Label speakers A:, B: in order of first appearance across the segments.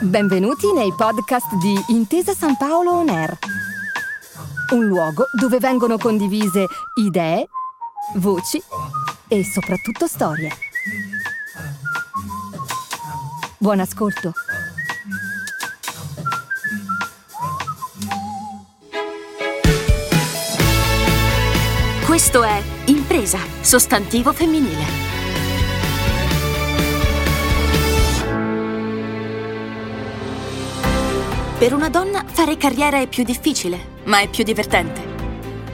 A: Benvenuti nei podcast di Intesa San Paolo On Air, un luogo dove vengono condivise idee, voci e soprattutto storie. Buon ascolto.
B: Questo è Impresa, sostantivo femminile. Per una donna fare carriera è più difficile, ma è più divertente.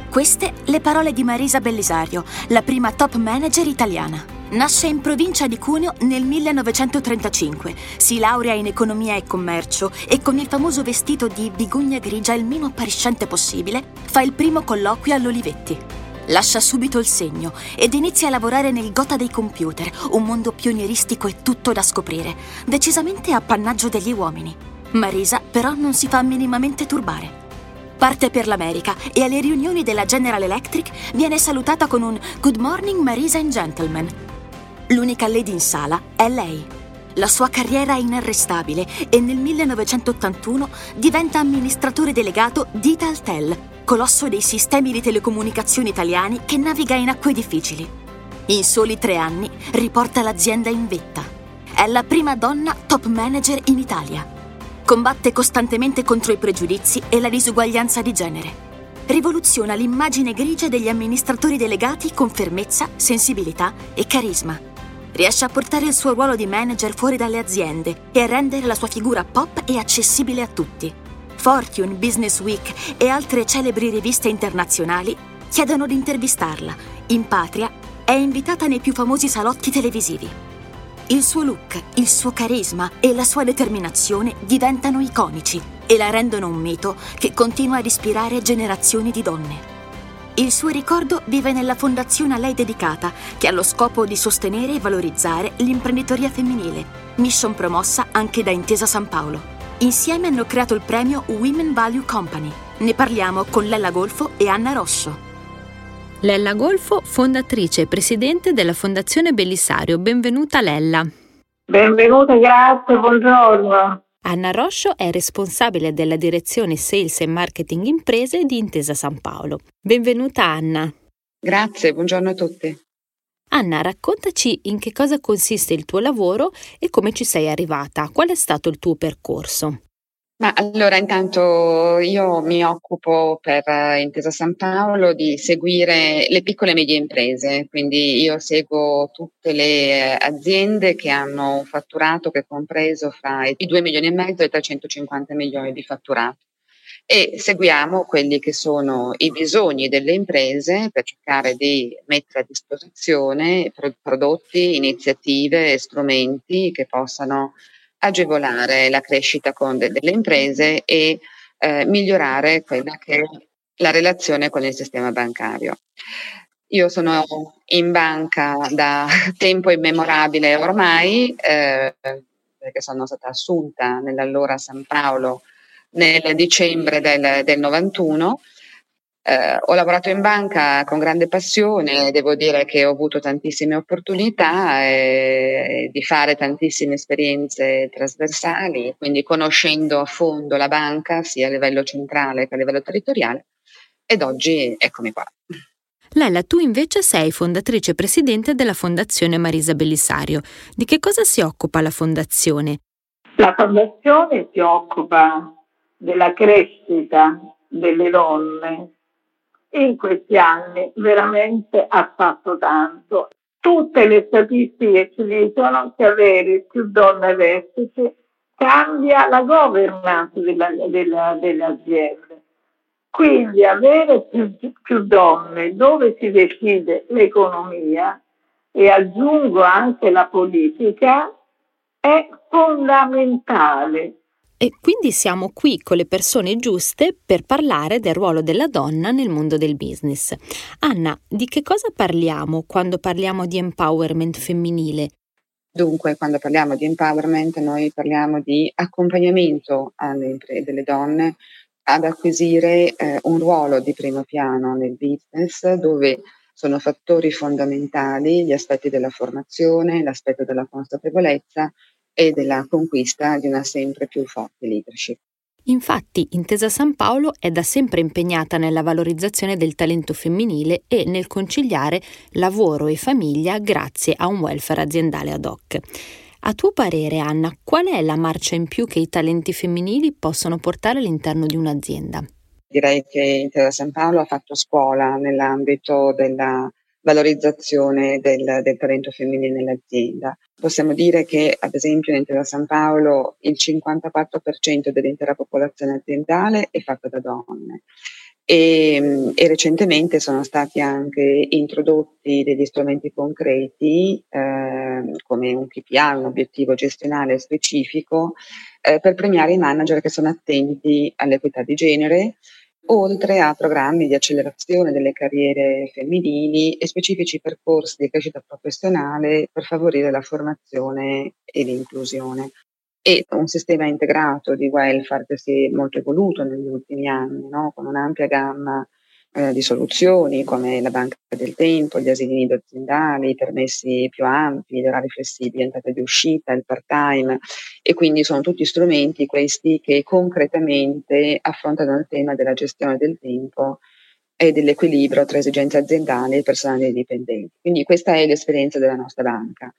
B: Queste le parole di Marisa Bellisario, la prima top manager italiana. Nasce in provincia di Cuneo nel 1935, si laurea in economia e commercio e con il famoso vestito di bigugna grigia il meno appariscente possibile fa il primo colloquio all'Olivetti. Lascia subito il segno ed inizia a lavorare nel gota dei computer, un mondo pionieristico e tutto da scoprire, decisamente appannaggio degli uomini. Marisa però non si fa minimamente turbare. Parte per l'America e alle riunioni della General Electric viene salutata con un Good morning Marisa and Gentlemen. L'unica lady in sala è lei. La sua carriera è inarrestabile e nel 1981 diventa amministratore delegato di Italtel, colosso dei sistemi di telecomunicazioni italiani che naviga in acque difficili. In soli tre anni riporta l'azienda in vetta. È la prima donna top manager in Italia. Combatte costantemente contro i pregiudizi e la disuguaglianza di genere. Rivoluziona l'immagine grigia degli amministratori delegati con fermezza, sensibilità e carisma. Riesce a portare il suo ruolo di manager fuori dalle aziende e a rendere la sua figura pop e accessibile a tutti. Fortune, Business Week e altre celebri riviste internazionali chiedono di intervistarla. In patria è invitata nei più famosi salotti televisivi. Il suo look, il suo carisma e la sua determinazione diventano iconici e la rendono un mito che continua ad ispirare generazioni di donne. Il suo ricordo vive nella fondazione a lei dedicata, che ha lo scopo di sostenere e valorizzare l'imprenditoria femminile, mission promossa anche da Intesa San Paolo. Insieme hanno creato il premio Women Value Company. Ne parliamo con Lella Golfo e Anna Rosso.
C: Lella Golfo, fondatrice e presidente della Fondazione Bellisario. Benvenuta Lella.
D: Benvenuta, grazie, buongiorno.
C: Anna Roscio è responsabile della direzione Sales e Marketing Imprese di Intesa San Paolo. Benvenuta Anna.
E: Grazie, buongiorno a tutti.
C: Anna, raccontaci in che cosa consiste il tuo lavoro e come ci sei arrivata. Qual è stato il tuo percorso?
E: Ma allora intanto io mi occupo per eh, Intesa San Paolo di seguire le piccole e medie imprese, quindi io seguo tutte le aziende che hanno un fatturato che è compreso fra i 2 milioni e mezzo e i 350 milioni di fatturato. E seguiamo quelli che sono i bisogni delle imprese per cercare di mettere a disposizione prodotti, iniziative strumenti che possano agevolare la crescita de- delle imprese e eh, migliorare quella che è la relazione con il sistema bancario. Io sono in banca da tempo immemorabile ormai, eh, perché sono stata assunta nell'allora San Paolo nel dicembre del, del 91 eh, ho lavorato in banca con grande passione, devo dire che ho avuto tantissime opportunità eh, di fare tantissime esperienze trasversali, quindi conoscendo a fondo la banca sia a livello centrale che a livello territoriale ed oggi eccomi qua.
C: Lella, tu invece sei fondatrice e presidente della Fondazione Marisa Bellisario. Di che cosa si occupa la Fondazione?
D: La Fondazione si occupa della crescita delle donne in questi anni veramente ha fatto tanto. Tutte le statistiche ci dicono che avere più donne ai vertici cambia la governance della, della, delle aziende. Quindi avere più, più donne dove si decide l'economia e aggiungo anche la politica è fondamentale
C: e quindi siamo qui con le persone giuste per parlare del ruolo della donna nel mondo del business. Anna, di che cosa parliamo quando parliamo di empowerment femminile?
E: Dunque, quando parliamo di empowerment, noi parliamo di accompagnamento alle, delle donne ad acquisire eh, un ruolo di primo piano nel business dove sono fattori fondamentali gli aspetti della formazione, l'aspetto della consapevolezza e della conquista di una sempre più forte leadership.
C: Infatti, Intesa San Paolo è da sempre impegnata nella valorizzazione del talento femminile e nel conciliare lavoro e famiglia grazie a un welfare aziendale ad hoc. A tuo parere, Anna, qual è la marcia in più che i talenti femminili possono portare all'interno di un'azienda?
E: Direi che Intesa San Paolo ha fatto scuola nell'ambito della valorizzazione del, del, talento femminile nell'azienda. Possiamo dire che, ad esempio, in Intera San Paolo il 54% dell'intera popolazione aziendale è fatta da donne. E, e, recentemente sono stati anche introdotti degli strumenti concreti eh, come un KPI, un obiettivo gestionale specifico eh, per premiare i manager che sono attenti all'equità di genere oltre a programmi di accelerazione delle carriere femminili e specifici percorsi di crescita professionale per favorire la formazione e l'inclusione. E un sistema integrato di welfare che si è molto evoluto negli ultimi anni, no? con un'ampia gamma eh, di soluzioni come la banca del tempo, gli asili nido aziendali, i permessi più ampi, gli orari flessibili, entrata di uscita, il part-time e quindi sono tutti strumenti questi che concretamente affrontano il tema della gestione del tempo e dell'equilibrio tra esigenze aziendali e personali dipendenti. Quindi questa è l'esperienza della nostra banca.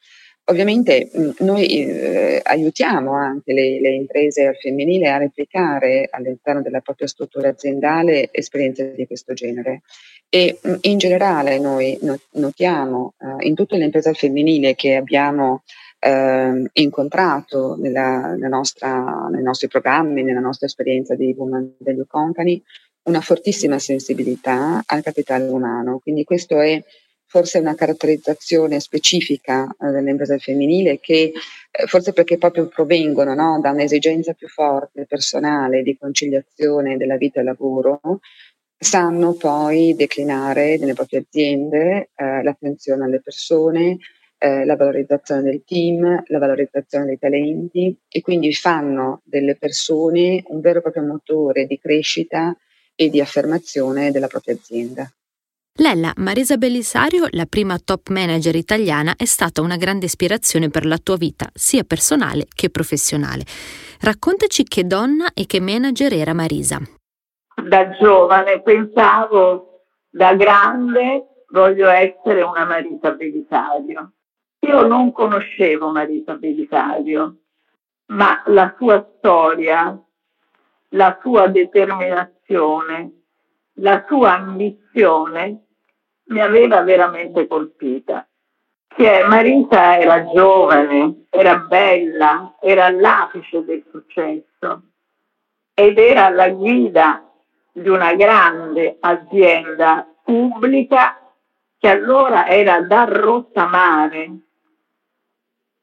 E: Ovviamente mh, noi eh, aiutiamo anche le, le, imprese al femminile a replicare all'interno della propria struttura aziendale esperienze di questo genere e mh, in generale noi notiamo eh, in tutte le imprese al femminile che abbiamo eh, incontrato nella, nella nostra, nei nostri programmi, nella nostra esperienza di Women Value Company, una fortissima sensibilità al capitale umano. Quindi questo è forse una caratterizzazione specifica eh, dell'impresa femminile che eh, forse perché proprio provengono no, da un'esigenza più forte personale di conciliazione della vita e lavoro, sanno poi declinare nelle proprie aziende eh, l'attenzione alle persone, eh, la valorizzazione del team, la valorizzazione dei talenti e quindi fanno delle persone un vero e proprio motore di crescita e di affermazione della propria azienda.
C: Lella, Marisa Bellisario, la prima top manager italiana, è stata una grande ispirazione per la tua vita, sia personale che professionale. Raccontaci che donna e che manager era Marisa.
D: Da giovane pensavo, da grande voglio essere una Marisa Bellisario. Io non conoscevo Marisa Bellisario, ma la sua storia, la sua determinazione, la sua ambizione mi aveva veramente colpita. Che Marisa era giovane, era bella, era all'apice del successo ed era alla guida di una grande azienda pubblica che allora era da rottamare,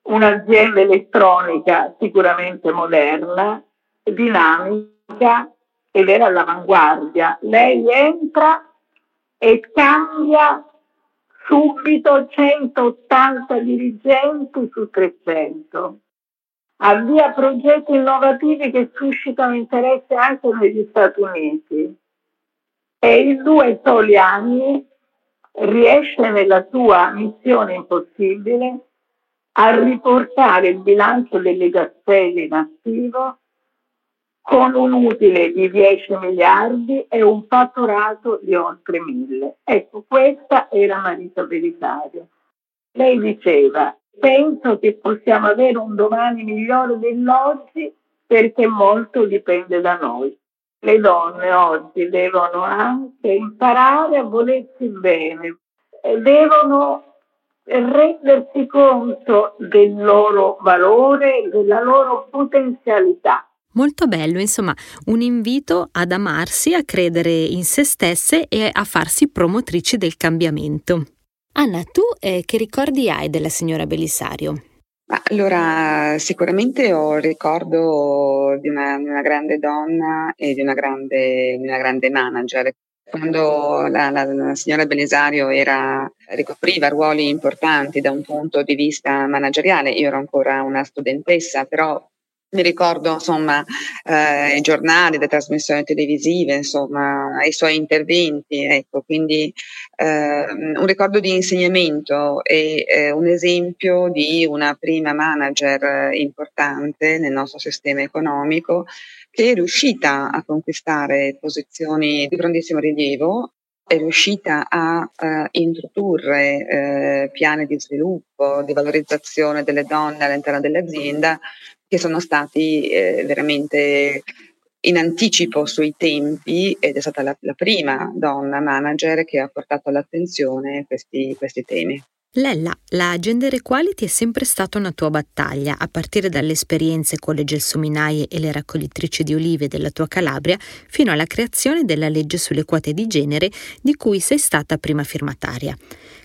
D: un'azienda elettronica sicuramente moderna, dinamica ed era all'avanguardia. Lei entra e cambia subito 180 dirigenti su 300. Avvia progetti innovativi che suscitano interesse anche negli Stati Uniti e in due soli anni riesce nella sua missione impossibile a riportare il bilancio delle gazzelle in attivo con un utile di 10 miliardi e un fatturato di oltre mille. Ecco, questa era Marisa Belisario. Lei diceva, penso che possiamo avere un domani migliore dell'oggi perché molto dipende da noi. Le donne oggi devono anche imparare a volersi bene, devono rendersi conto del loro valore, della loro potenzialità
C: Molto bello, insomma, un invito ad amarsi, a credere in se stesse e a farsi promotrici del cambiamento. Anna, tu eh, che ricordi hai della signora Bellisario?
E: Allora, sicuramente ho il ricordo di una, una, grande donna e di una grande, una grande manager. Quando la, la, la, signora Belisario era, ricopriva ruoli importanti da un punto di vista manageriale, io ero ancora una studentessa, però mi ricordo insomma eh, i giornali, le trasmissioni televisive, insomma i suoi interventi, ecco, quindi eh, un ricordo di insegnamento e eh, un esempio di una prima manager importante nel nostro sistema economico che è riuscita a conquistare posizioni di grandissimo rilievo è riuscita a uh, introdurre uh, piani di sviluppo, di valorizzazione delle donne all'interno dell'azienda che sono stati eh, veramente in anticipo sui tempi ed è stata la, la, prima donna manager che ha portato all'attenzione questi, questi temi.
C: Lella, la gender equality è sempre stata una tua battaglia, a partire dalle esperienze con le gelsominaie e le raccoglitrici di olive della tua Calabria, fino alla creazione della legge sulle quote di genere di cui sei stata prima firmataria.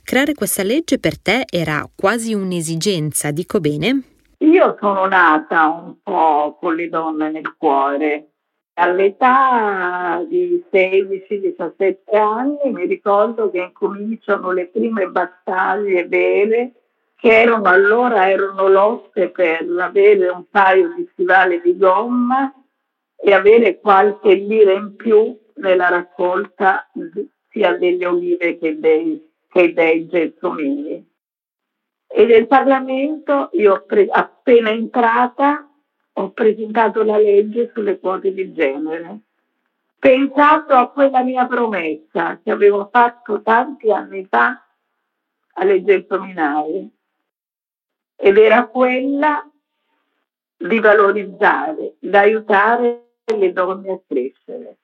C: Creare questa legge per te era quasi un'esigenza, dico bene?
D: Io sono nata un po' con le donne nel cuore. All'età di 16-17 anni mi ricordo che incominciano le prime battaglie vere che erano allora erano lotte per avere un paio di stivali di gomma e avere qualche lira in più nella raccolta sia delle olive che dei, che dei gelsomini. E nel Parlamento io pre- appena entrata ho presentato la legge sulle quote di genere, pensando a quella mia promessa che avevo fatto tanti anni fa alle gelsominarie ed era quella di valorizzare, di aiutare le donne a crescere.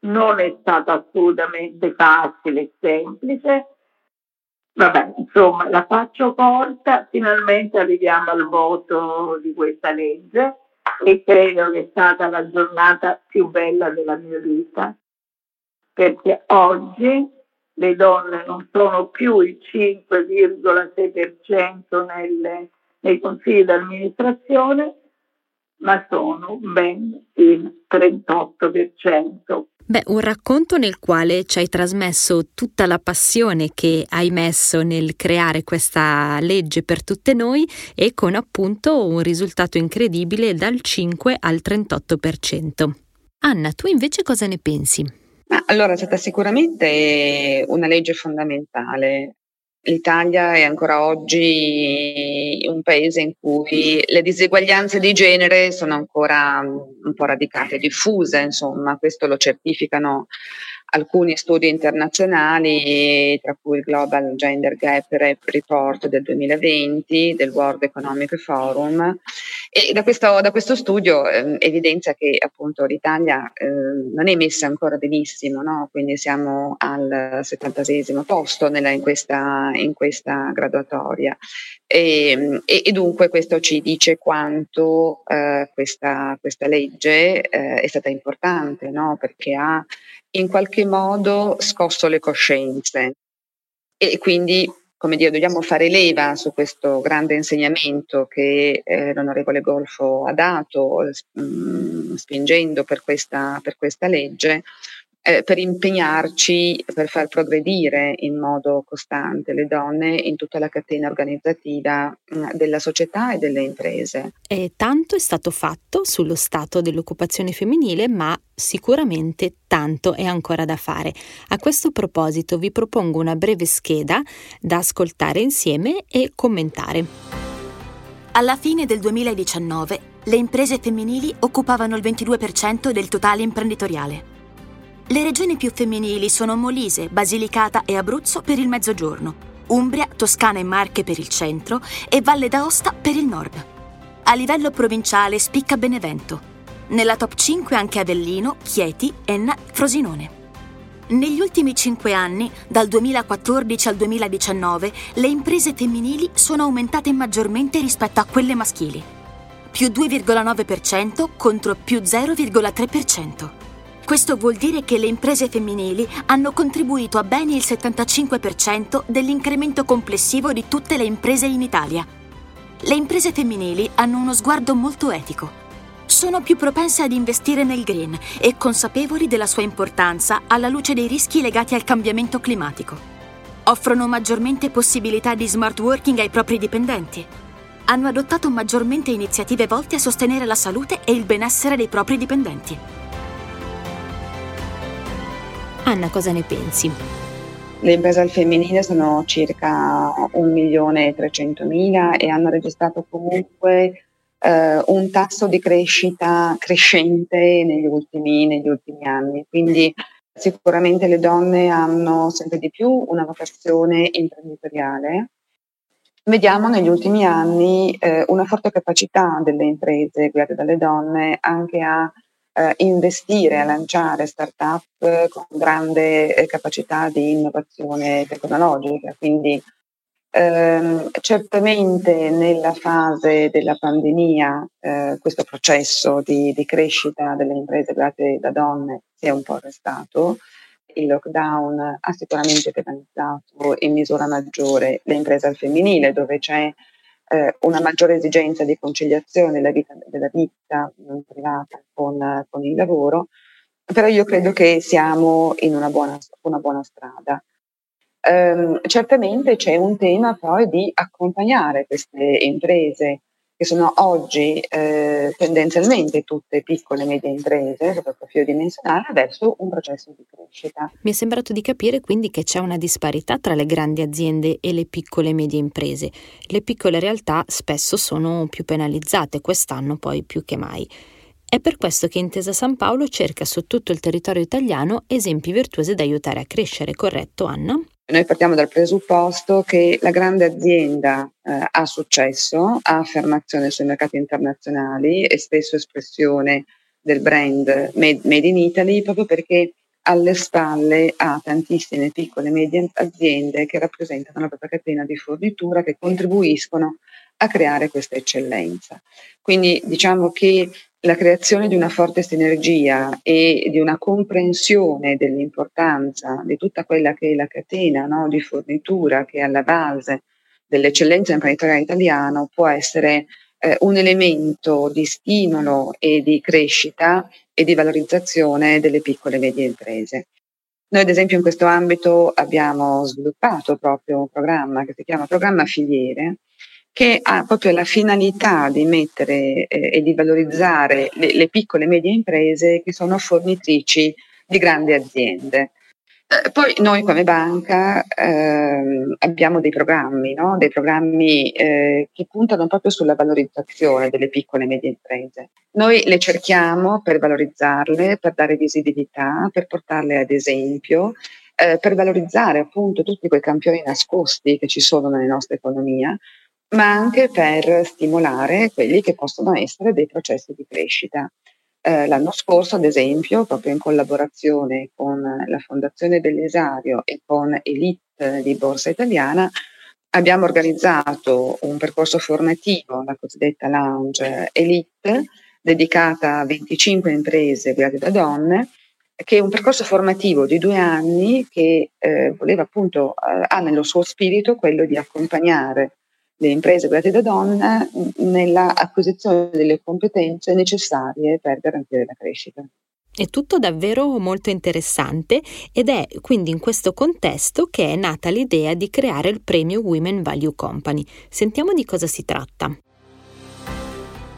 D: Non è stato assolutamente facile e semplice, Vabbè, insomma, la faccio corta, finalmente arriviamo al voto di questa legge e credo che è stata la giornata più bella della mia vita, perché oggi le donne non sono più il 5,6% nelle, nei consigli di amministrazione, ma sono ben il 38%.
C: Beh, un racconto nel quale ci hai trasmesso tutta la passione che hai messo nel creare questa legge per tutte noi e con appunto un risultato incredibile dal 5 al 38%. Anna, tu invece cosa ne pensi?
E: Allora, è stata sicuramente una legge fondamentale l'Italia è ancora oggi un paese in cui le diseguaglianze di genere sono ancora un po' radicate, diffuse, insomma, questo lo certificano alcuni studi internazionali, tra cui il Global Gender Gap Report del 2020 del World Economic Forum. E da questo, da questo studio eh, evidenzia che appunto l'Italia eh, non è messa ancora benissimo, no? quindi siamo al 76 posto nella, in, questa, in, questa, graduatoria. E, e, e, dunque questo ci dice quanto eh, questa, questa, legge eh, è stata importante, no? perché ha in qualche modo scosso le coscienze e quindi come dire, dobbiamo fare leva su questo grande insegnamento che eh, l'onorevole Golfo ha dato, mh, mm, spingendo per questa, per questa legge, eh, per impegnarci per far progredire in modo costante le donne in tutta la catena organizzativa mh, mm, della società e delle imprese.
C: E tanto è stato fatto sullo stato dell'occupazione femminile, ma sicuramente tanto è ancora da fare. A questo proposito vi propongo una breve scheda da ascoltare insieme e commentare.
B: Alla fine del 2019 le imprese femminili occupavano il 22% del totale imprenditoriale. Le regioni più femminili sono Molise, Basilicata e Abruzzo per il mezzogiorno, Umbria, Toscana e Marche per il centro e Valle d'Aosta per il nord. A livello provinciale spicca Benevento. Nella top 5 anche Avellino, Chieti, Enna, Frosinone. Negli ultimi 5 anni, dal 2014 al 2019, le imprese femminili sono aumentate maggiormente rispetto a quelle maschili. Più 2,9% contro più 0,3%. Questo vuol dire che le imprese femminili hanno contribuito a ben il 75% dell'incremento complessivo di tutte le imprese in Italia. Le imprese femminili hanno uno sguardo molto etico. Sono più propense ad investire nel green e consapevoli della sua importanza alla luce dei rischi legati al cambiamento climatico. Offrono maggiormente possibilità di smart working ai propri dipendenti hanno adottato maggiormente iniziative volte a sostenere la salute e il benessere dei propri dipendenti.
C: Anna, cosa ne pensi?
E: Le imprese al femminile sono circa 1.300.000 e hanno registrato comunque eh, un tasso di crescita crescente negli ultimi, negli ultimi anni. Quindi sicuramente le donne hanno sempre di più una vocazione imprenditoriale. Vediamo negli ultimi anni eh, una forte capacità delle imprese guidate dalle donne anche a eh, investire, a lanciare start-up con grande eh, capacità di innovazione tecnologica. Quindi ehm, certamente nella fase della pandemia eh, questo processo di, di, crescita delle imprese guidate da donne si è un po' arrestato. Il lockdown ha sicuramente penalizzato in misura maggiore le imprese al femminile, dove c'è eh, una maggiore esigenza di conciliazione della vita, della vita privata con, con, il lavoro, però io credo che siamo in una buona, una buona strada. Um, certamente c'è un tema poi di accompagnare queste imprese che sono oggi eh, tendenzialmente tutte piccole e medie imprese, sotto il profilo dimensionale, verso un processo di crescita.
C: Mi è sembrato di capire quindi che c'è una disparità tra le grandi aziende e le piccole e medie imprese. Le piccole realtà spesso sono più penalizzate, quest'anno poi più che mai. È per questo che Intesa San Paolo cerca su tutto il territorio italiano esempi virtuosi da aiutare a crescere, corretto Anna?
E: Noi partiamo dal presupposto che la grande azienda eh, ha successo, ha affermazione sui mercati internazionali e spesso espressione del brand made, made in Italy proprio perché alle spalle ha tantissime piccole e medie aziende che rappresentano la propria catena di fornitura che contribuiscono a creare questa eccellenza. Quindi diciamo che la creazione di una forte sinergia e di una comprensione dell'importanza di tutta quella che è la catena no, di fornitura che è alla base dell'eccellenza imprenditoriale italiana può essere eh, un elemento di stimolo e di crescita e di valorizzazione delle piccole e medie imprese. Noi ad esempio in questo ambito abbiamo sviluppato proprio un programma che si chiama Programma Filiere, che ha proprio la finalità di mettere eh, e di valorizzare le, le, piccole e medie imprese che sono fornitrici di grandi aziende. Eh, poi noi come banca eh, abbiamo dei programmi, no? dei programmi eh, che puntano proprio sulla valorizzazione delle piccole e medie imprese. Noi le cerchiamo per valorizzarle, per dare visibilità, per portarle ad esempio, eh, per valorizzare appunto tutti quei campioni nascosti che ci sono nella nostra economia, ma anche per stimolare quelli che possono essere dei processi di crescita. Eh, l'anno scorso, ad esempio, proprio in collaborazione con la Fondazione Bellesario e con Elite di Borsa Italiana, abbiamo organizzato un percorso formativo, la cosiddetta Lounge Elite, dedicata a 25 imprese guidate da donne, che è un percorso formativo di due anni che eh, voleva appunto, eh, ha nello suo spirito quello di accompagnare le imprese guidate da donne nella acquisizione delle competenze necessarie per garantire la crescita.
C: È tutto davvero molto interessante ed è quindi in questo contesto che è nata l'idea di creare il premio Women Value Company. Sentiamo di cosa si tratta.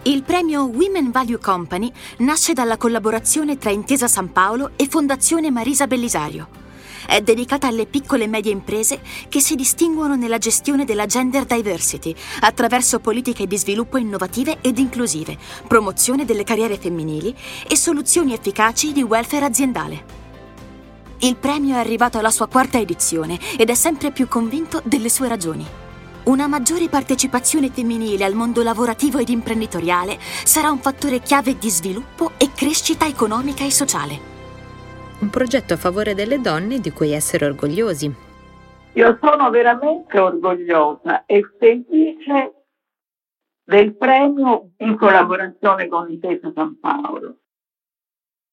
B: Il premio Women Value Company nasce dalla collaborazione tra Intesa San Paolo e Fondazione Marisa Bellisario è dedicata alle piccole e medie imprese che si distinguono nella gestione della gender diversity attraverso politiche di sviluppo innovative ed inclusive, promozione delle carriere femminili e soluzioni efficaci di welfare aziendale. Il premio è arrivato alla sua quarta edizione ed è sempre più convinto delle sue ragioni. Una maggiore partecipazione femminile al mondo lavorativo ed imprenditoriale sarà un fattore chiave di sviluppo e crescita economica e sociale
C: un progetto a favore delle donne di cui essere orgogliosi.
D: Io sono veramente orgogliosa e felice del premio in collaborazione con Intesa San Paolo.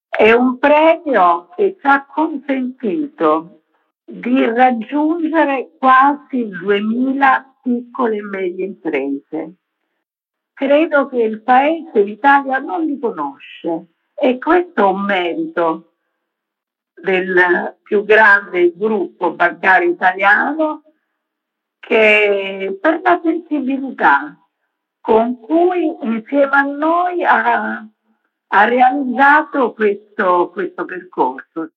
D: È un premio che ci ha consentito di raggiungere quasi 2000 piccole e medie imprese. Credo che il Paese, l'Italia, non li conosce e questo è un merito del più grande gruppo bancario italiano che per la sensibilità con cui insieme a noi ha, ha realizzato questo, questo percorso.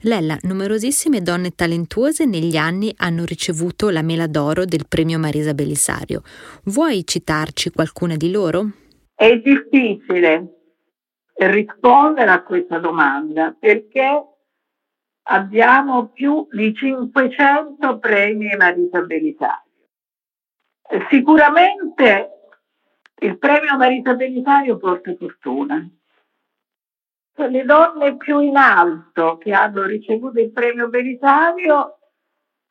C: Lella, numerosissime donne talentuose negli anni hanno ricevuto la mela d'oro del premio Marisa Bellisario. Vuoi citarci qualcuna di loro?
D: È difficile rispondere a questa domanda perché abbiamo più di 500 premi Marisa Bellisario. Sicuramente il premio Marisa Bellisario porta fortuna. Le donne più in alto che hanno ricevuto il premio Belisario,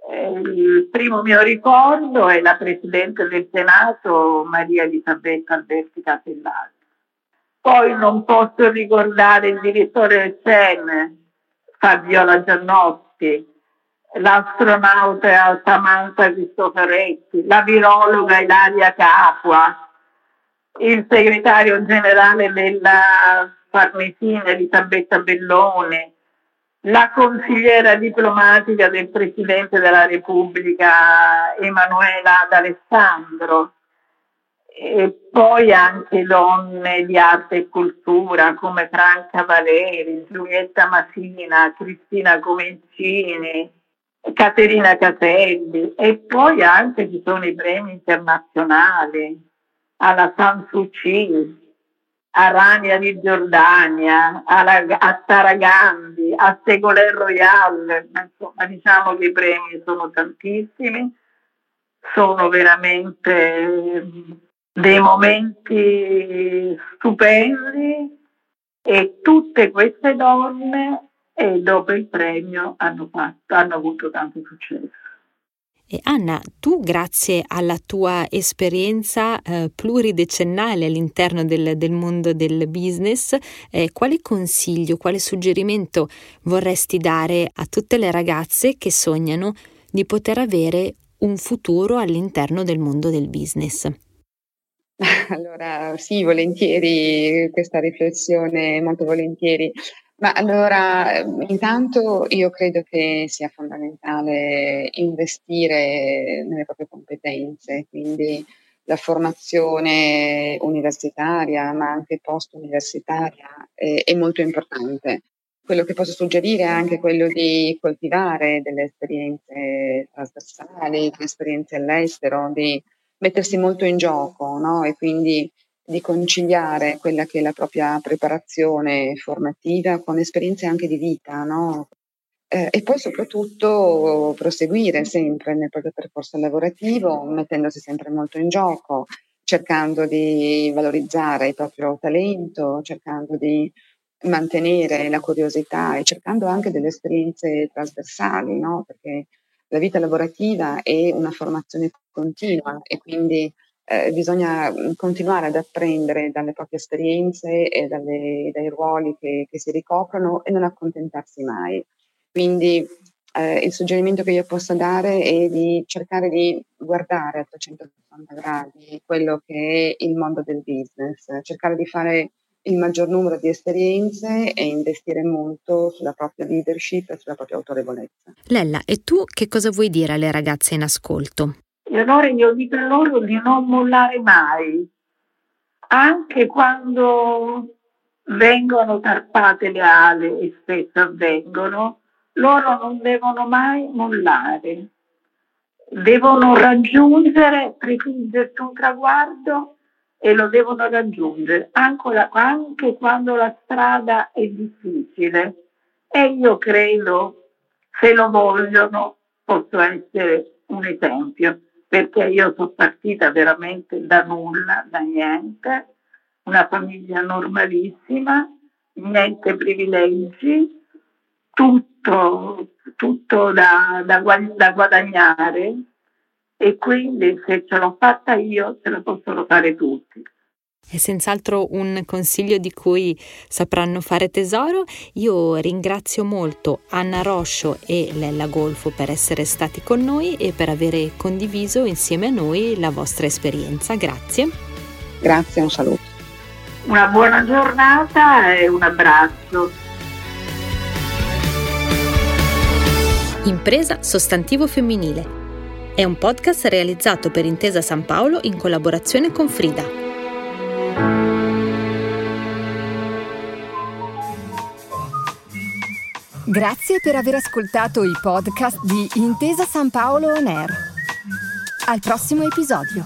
D: eh, il primo mio ricordo è la Presidente del Senato Maria Elisabetta Alberti Casellati. Poi non posso ricordare il direttore del CEN, Fabiola Giannotti, l'astronauta Samantha Cristoforetti, la virologa Ilaria Capua, il segretario generale della Farnesina Elisabetta Bellone, la consigliera diplomatica del Presidente della Repubblica Emanuela D'Alessandro e poi anche donne di arte e cultura come Franca Valeri, Giulietta Masina, Cristina Comencini, Caterina Caselli. E poi anche ci sono i premi internazionali alla San Suu a Rania di Giordania, alla, a Sara Gandhi, a Segolè Royal, insomma diciamo che i premi sono tantissimi, sono veramente dei momenti stupendi e tutte queste donne e dopo il premio hanno, fatto, hanno avuto tanto successo.
C: E Anna, tu grazie alla tua esperienza eh, pluridecennale all'interno del, del, mondo del business, eh, quale consiglio, quale suggerimento vorresti dare a tutte le ragazze che sognano di poter avere un futuro all'interno del mondo del business?
E: Allora, sì, volentieri questa riflessione, molto volentieri. Ma allora, intanto io credo che sia fondamentale investire nelle proprie competenze, quindi la formazione universitaria, ma anche post-universitaria è, è molto importante. Quello che posso suggerire è anche quello di coltivare delle esperienze trasversali, delle esperienze all'estero, di mettersi molto in gioco, no? E quindi di conciliare quella che è la propria preparazione formativa con esperienze anche di vita, no? eh, e poi soprattutto proseguire sempre nel proprio percorso lavorativo, mettendosi sempre molto in gioco, cercando di valorizzare il proprio talento, cercando di mantenere la curiosità e cercando anche delle esperienze trasversali, no? perché la vita lavorativa è una formazione continua e quindi eh, bisogna mm, continuare ad apprendere dalle proprie esperienze e dalle, dai ruoli che, che, si ricoprono e non accontentarsi mai. Quindi eh, il suggerimento che io posso dare è di cercare di guardare a 360 gradi quello che è il mondo del business, cercare di fare il maggior numero di esperienze e investire molto sulla propria leadership e sulla propria autorevolezza.
C: Lella, e tu che cosa vuoi dire alle ragazze in ascolto?
D: E allora io dico loro di non mollare mai, anche quando vengono tarpate le ali e spesso avvengono, loro non devono mai mollare, devono raggiungere, prefiggersi un traguardo e lo devono raggiungere, anche, anche quando la strada è difficile. E io credo, se lo vogliono, posso essere un esempio perché io sono partita veramente da nulla, da niente, una famiglia normalissima, niente privilegi, tutto, tutto da, da, da guadagnare e quindi se ce l'ho fatta io ce la possono fare tutti.
C: È senz'altro un consiglio di cui sapranno fare tesoro. Io ringrazio molto Anna Roscio e Lella Golfo per essere stati con noi e per avere condiviso insieme a noi la vostra esperienza. Grazie.
E: Grazie, un saluto.
D: Una buona giornata e un abbraccio.
C: Impresa sostantivo femminile È un podcast realizzato per Intesa San Paolo in collaborazione con Frida.
A: Grazie per aver ascoltato i podcast di Intesa San Paolo On Air. Al prossimo episodio.